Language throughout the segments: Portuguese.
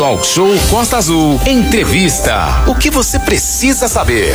Talk Show Costa Azul. Entrevista. O que você precisa saber?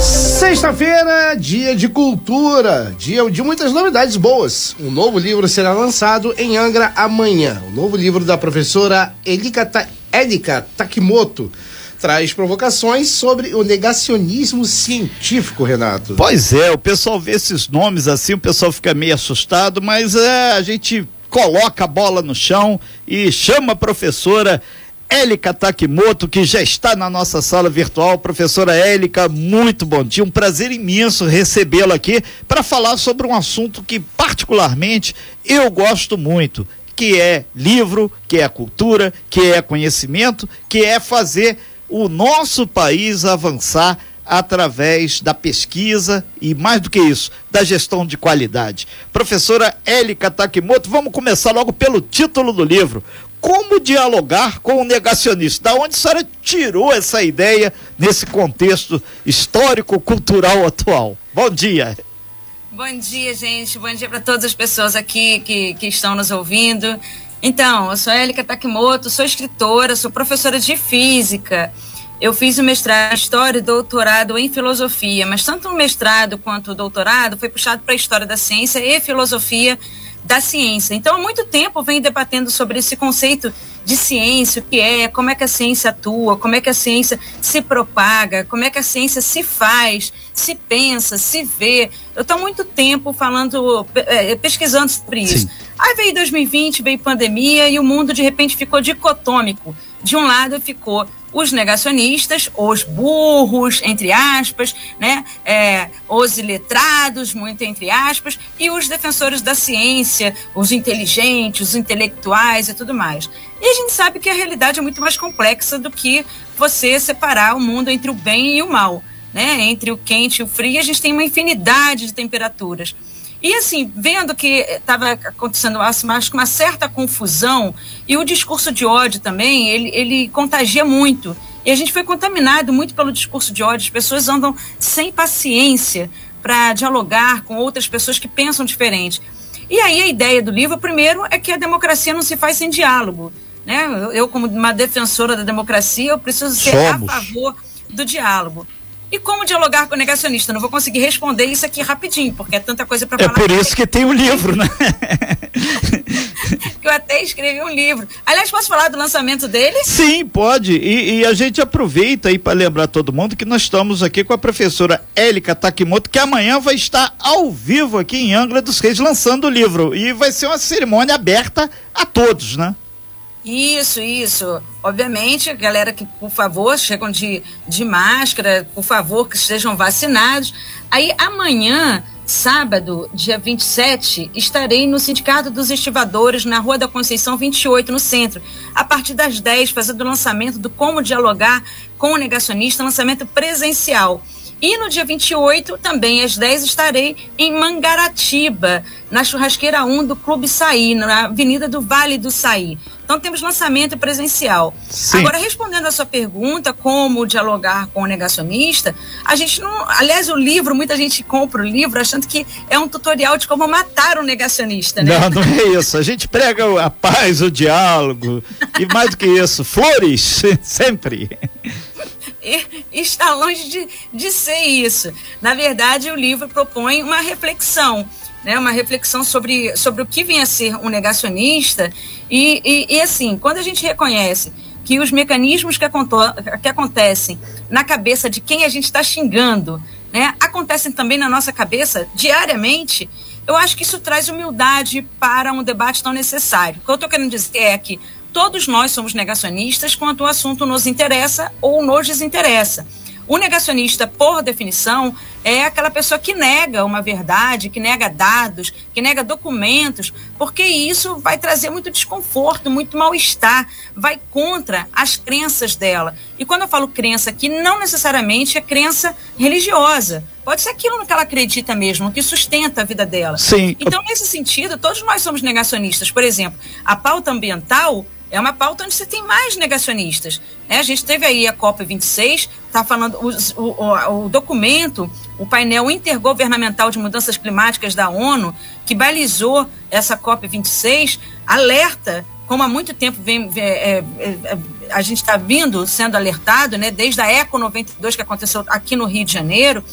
Sexta-feira, dia de cultura, dia de muitas novidades boas. Um novo livro será lançado em Angra amanhã. O novo livro da professora Elika, Ta Elika Takimoto traz provocações sobre o negacionismo científico, Renato. Pois é, o pessoal vê esses nomes assim, o pessoal fica meio assustado, mas é, a gente coloca a bola no chão e chama a professora Élica Takimoto, que já está na nossa sala virtual. Professora Élica, muito bom dia. Um prazer imenso recebê-la aqui para falar sobre um assunto que, particularmente, eu gosto muito, que é livro, que é cultura, que é conhecimento, que é fazer o nosso país avançar através da pesquisa e, mais do que isso, da gestão de qualidade. Professora Élica Takimoto, vamos começar logo pelo título do livro. Como dialogar com o negacionista? Da onde a senhora tirou essa ideia nesse contexto histórico-cultural atual? Bom dia. Bom dia, gente. Bom dia para todas as pessoas aqui que, que estão nos ouvindo. Então, eu sou Élica Takimoto, sou escritora, sou professora de física. Eu fiz o mestrado em História e doutorado em Filosofia, mas tanto o mestrado quanto o doutorado foi puxado para a História da Ciência e Filosofia da Ciência. Então, há muito tempo venho debatendo sobre esse conceito de ciência, o que é, como é que a ciência atua, como é que a ciência se propaga, como é que a ciência se faz, se pensa, se vê. Eu estou há muito tempo falando, é, pesquisando sobre isso. Sim. Aí veio 2020, veio pandemia e o mundo de repente ficou dicotômico. De um lado ficou os negacionistas, os burros, entre aspas, né? É, os iletrados, muito entre aspas, e os defensores da ciência, os inteligentes, os intelectuais e tudo mais. E a gente sabe que a realidade é muito mais complexa do que você separar o mundo entre o bem e o mal. Né? Entre o quente e o frio, a gente tem uma infinidade de temperaturas. E assim, vendo que estava acontecendo acho que uma certa confusão, e o discurso de ódio também, ele, ele contagia muito. E a gente foi contaminado muito pelo discurso de ódio. As pessoas andam sem paciência para dialogar com outras pessoas que pensam diferente. E aí a ideia do livro, primeiro, é que a democracia não se faz sem diálogo. Né? Eu, como uma defensora da democracia, eu preciso ser Somos. a favor do diálogo. E como dialogar com o negacionista? Não vou conseguir responder isso aqui rapidinho, porque é tanta coisa para é falar. É por isso que tem o um livro, né? que eu até escrevi um livro. Aliás, posso falar do lançamento dele? Sim, pode. E, e a gente aproveita aí para lembrar todo mundo que nós estamos aqui com a professora Élica Takimoto, que amanhã vai estar ao vivo aqui em Angra dos Reis lançando o livro. E vai ser uma cerimônia aberta a todos, né? Isso, isso. Obviamente, galera que, por favor, chegam de, de máscara, por favor, que estejam vacinados. Aí, amanhã, sábado, dia 27, estarei no Sindicato dos Estivadores, na Rua da Conceição 28, no centro, a partir das 10, fazendo o lançamento do Como Dialogar com o Negacionista, lançamento presencial. E no dia 28, também às 10, estarei em Mangaratiba, na churrasqueira 1 do Clube Saí, na Avenida do Vale do Saí. Então temos lançamento presencial. Sim. Agora, respondendo a sua pergunta, como dialogar com o negacionista, a gente não. Aliás, o livro, muita gente compra o livro achando que é um tutorial de como matar o negacionista, né? Não, não é isso. A gente prega a paz, o diálogo. E mais do que isso, flores, sempre está longe de, de ser isso. Na verdade, o livro propõe uma reflexão, né? uma reflexão sobre, sobre o que vem a ser um negacionista. E, e, e assim, quando a gente reconhece que os mecanismos que, que acontecem na cabeça de quem a gente está xingando né, acontecem também na nossa cabeça diariamente, eu acho que isso traz humildade para um debate tão necessário. O que eu estou querendo dizer é que todos nós somos negacionistas quando o assunto nos interessa ou nos desinteressa. O negacionista, por definição, é aquela pessoa que nega uma verdade, que nega dados, que nega documentos, porque isso vai trazer muito desconforto, muito mal-estar, vai contra as crenças dela. E quando eu falo crença aqui, não necessariamente é crença religiosa. Pode ser aquilo no que ela acredita mesmo, que sustenta a vida dela. Sim. Então, nesse sentido, todos nós somos negacionistas. Por exemplo, a pauta ambiental é uma pauta onde você tem mais negacionistas. Né? A gente teve aí a COP26, está falando o, o, o, documento, o painel intergovernamental de mudanças climáticas da ONU, que balizou essa COP26, alerta como há muito tempo vem, é, é, é, a gente está vindo sendo alertado, né, desde a Eco 92 que aconteceu aqui no Rio de Janeiro,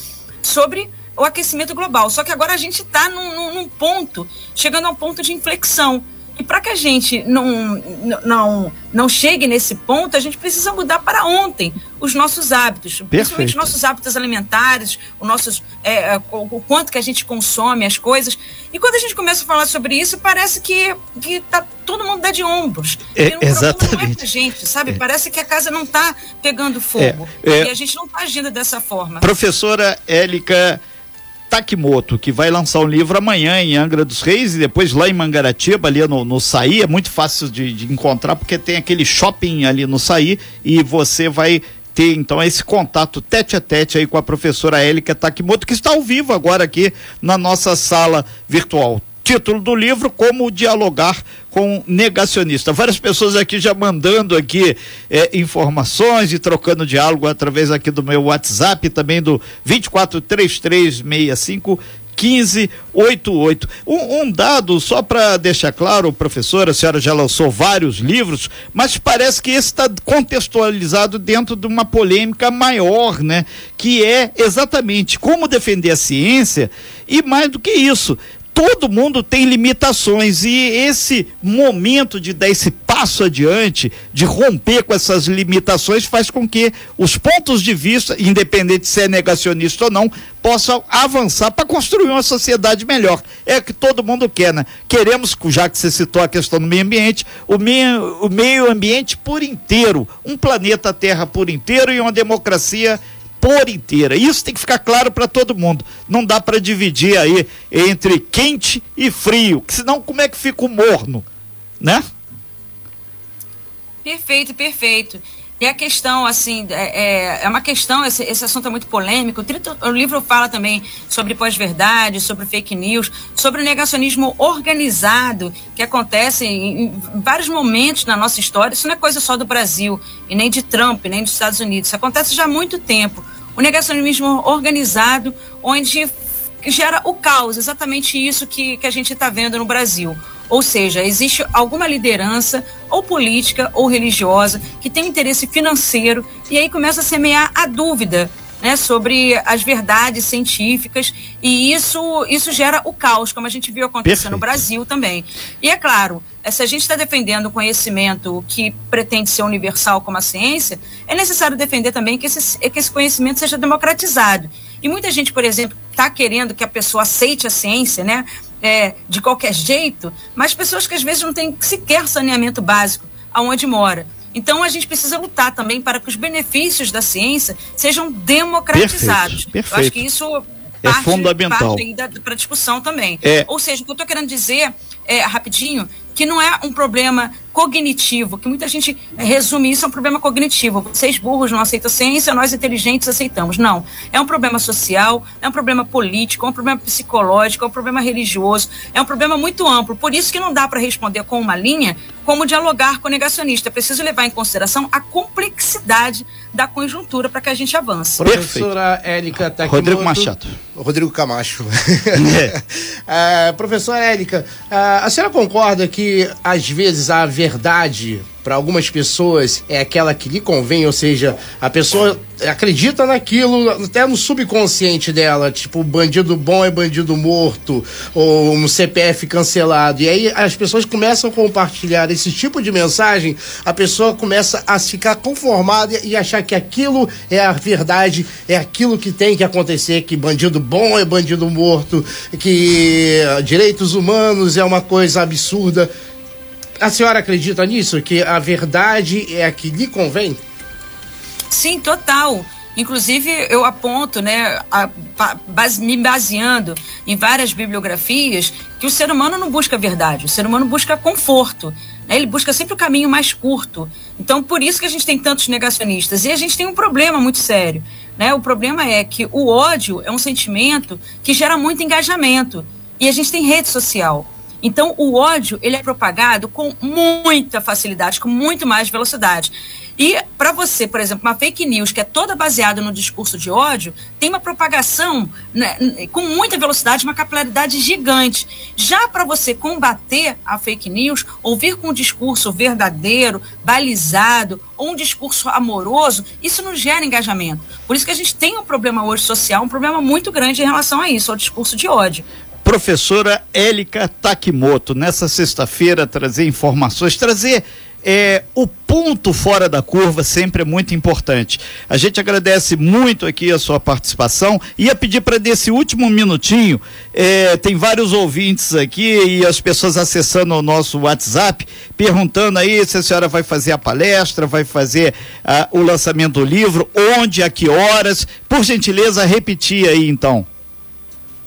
sobre o aquecimento global. Só que agora a gente está num, num, ponto, chegando a um ponto de inflexão. E para que a gente não, não, não chegue nesse ponto, a gente precisa mudar para ontem os nossos hábitos, Perfeito. principalmente nossos hábitos alimentares, o, nossos, é, é o, quanto que a gente consome as coisas. E quando a gente começa a falar sobre isso, parece que, que tá, todo mundo dá de ombros. É, exatamente. Não é gente, sabe? É. Parece que a casa não está pegando fogo. É, é. e a gente não está agindo dessa forma. Professora Élica. Takimoto, que vai lançar um livro amanhã em Angra dos Reis e depois lá em Mangaratiba, ali no, no Saí, é muito fácil de, de encontrar porque tem aquele shopping ali no Saí e você vai ter então esse contato tete a tete aí com a professora Élica Takimoto, que está ao vivo agora aqui na nossa sala virtual. Título do livro: Como dialogar com negacionista. Várias pessoas aqui já mandando aqui é, informações e trocando diálogo através aqui do meu WhatsApp, também do 243365 1588. Um, um dado, só para deixar claro, professora, a senhora já lançou vários livros, mas parece que esse está contextualizado dentro de uma polêmica maior, né? Que é exatamente como defender a ciência e mais do que isso, todo mundo tem limitações e esse momento de dar esse passo adiante, de romper com essas limitações, faz com que os pontos de vista, independente se é negacionista ou não, possam avançar para construir uma sociedade melhor. É o que todo mundo quer, né? Queremos, já que você citou a questão do meio ambiente, o meio, o meio ambiente por inteiro, um planeta Terra por inteiro e uma democracia por inteira. Isso tem que ficar claro para todo mundo. Não dá para dividir aí entre quente e frio, senão como é que fica o morno, né? Perfeito, perfeito. E a questão, assim, é, é, é uma questão, esse, esse assunto é muito polêmico. O, o livro fala também sobre pós-verdade, sobre fake news, sobre o negacionismo organizado que acontece em, em, vários momentos na nossa história. Isso não é coisa só do Brasil, e nem de Trump, nem dos Estados Unidos. Isso acontece já há muito tempo. O negacionismo organizado, onde gera o caos, exatamente isso que, que a gente está vendo no Brasil. Ou seja, existe alguma liderança, ou política, ou religiosa, que tem interesse financeiro, e aí começa a semear a dúvida né, sobre as verdades científicas, e isso, isso gera o caos, como a gente viu acontecer Perfeito. no Brasil também. E é claro, eh, se a gente está defendendo o conhecimento que pretende ser universal como a ciência, é necessário defender também que esse, que esse conhecimento seja democratizado. E muita gente, por exemplo, está querendo que a pessoa aceite a ciência, né? É, de qualquer jeito, mas pessoas que às vezes não têm sequer saneamento básico aonde mora. Então a gente precisa lutar também para que os benefícios da ciência sejam democratizados. Perfeito, perfeito. Eu acho que isso é fundamental para discussão também. É. Ou seja, o que eu estou querendo dizer é, rapidinho que não é um problema cognitivo, que muita gente resume isso a um problema cognitivo. Vocês burros não aceitam ciência, nós inteligentes aceitamos. Não. É um problema social, é um problema político, é um problema psicológico, é um problema religioso, é um problema muito amplo. Por isso que não dá para responder com uma linha como dialogar com o negacionista. É preciso levar em consideração a complexidade da conjuntura para que a gente avance. Professora Érica Takimoto. Rodrigo Machado. Rodrigo Camacho. É. uh, professora Érica, uh, a senhora concorda que às vezes a verdade para algumas pessoas é aquela que lhe convém, ou seja, a pessoa acredita naquilo até no subconsciente dela, tipo, bandido bom é bandido morto, ou um CPF cancelado. E aí as pessoas começam a compartilhar esse tipo de mensagem, a pessoa começa a ficar conformada e achar que aquilo é a verdade, é aquilo que tem que acontecer, que bandido bom é bandido morto, que direitos humanos é uma coisa absurda. A senhora acredita nisso? Que a verdade é a que lhe convém? Sim, total. Inclusive, eu aponto, né, a, base, me baseando em várias bibliografias, que o ser humano não busca verdade, o ser humano busca conforto. Né, ele busca sempre o caminho mais curto. Então, por isso que a gente tem tantos negacionistas. E a gente tem um problema muito sério. Né? O problema é que o ódio é um sentimento que gera muito engajamento. E a gente tem rede social. Então, o ódio ele é propagado com muita facilidade, com muito mais velocidade. E para você, por exemplo, uma fake news que é toda baseada no discurso de ódio, tem uma propagação né, com muita velocidade, uma capilaridade gigante. Já para você combater a fake news, ouvir com um discurso verdadeiro, balizado, ou um discurso amoroso, isso não gera engajamento. Por isso que a gente tem um problema hoje social, um problema muito grande em relação a isso, ao discurso de ódio professora Élica Takimoto, nessa sexta-feira, trazer informações, trazer é, o ponto fora da curva sempre é muito importante. A gente agradece muito aqui a sua participação. Ia pedir para desse último minutinho, é, tem vários ouvintes aqui e as pessoas acessando o nosso WhatsApp, perguntando aí se a senhora vai fazer a palestra, vai fazer ah, o lançamento do livro, onde, a que horas. Por gentileza, repetir aí então.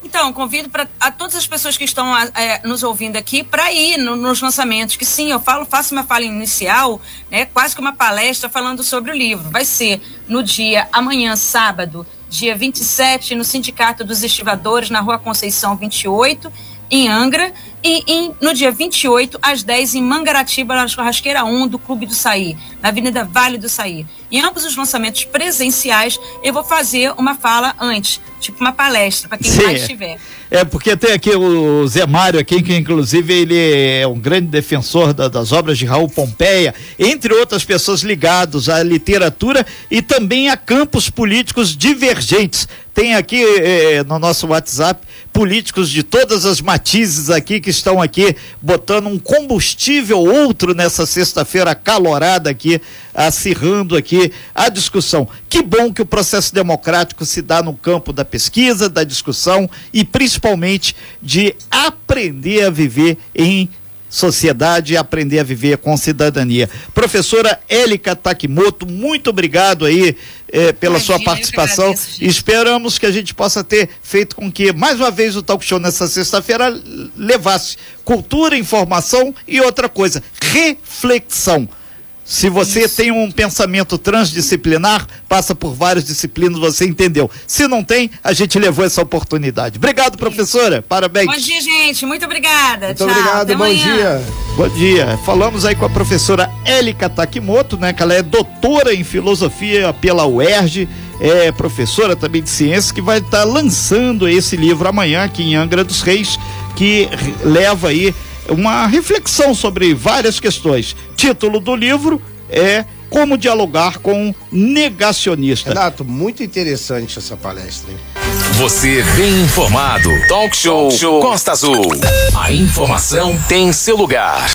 Então, convido para a todas as pessoas que estão é, nos ouvindo aqui para ir no, nos lançamentos, que sim, eu falo, faço uma fala inicial, né, quase que uma palestra falando sobre o livro. Vai ser no dia amanhã, sábado, dia 27, no Sindicato dos Estivadores, na Rua Conceição 28, em Angra, e em, no dia 28, às 10, em Mangaratiba, na Churrasqueira 1 do Clube do Saí, na Avenida Vale do Saí. Em ambos os lançamentos presenciais, eu vou fazer uma fala antes, tipo uma palestra, para quem Sim. mais estiver. É, porque tem aqui o Zé Mário aqui, que inclusive ele é um grande defensor da, das obras de Raul Pompeia, entre outras pessoas ligadas à literatura e também a campos políticos divergentes. Tem aqui eh, no nosso WhatsApp políticos de todas as matizes aqui que estão aqui botando um combustível outro nessa sexta-feira calorada aqui, acirrando aqui a discussão. Que bom que o processo democrático se dá no campo da pesquisa, da discussão e principalmente de aprender a viver em sociedade e aprender a viver com cidadania. Professora Élica Takimoto, muito obrigado aí eh, pela Imagina, sua participação. Agradeço, Esperamos que a gente possa ter feito com que, mais uma vez, o Talk Show nessa sexta-feira levasse cultura, informação e outra coisa, reflexão. Se você Isso. tem um pensamento transdisciplinar, passa por várias disciplinas, você entendeu. Se não tem, a gente levou essa oportunidade. Obrigado, professora. Parabéns. Bom dia, gente. Muito obrigada. Muito Tchau. obrigado. Até bom amanhã. dia. Bom dia. Falamos aí com a professora Élica Takimoto, né? Que ela é doutora em filosofia pela UERJ, é professora também de ciências, que vai estar tá lançando esse livro amanhã aqui em Angra dos Reis, que leva aí uma reflexão sobre várias questões. Título do livro é Como Dialogar com um Negacionista. Renato, muito interessante essa palestra. Hein? Você bem informado. Talk show, Talk show Costa Azul. A informação tem seu lugar.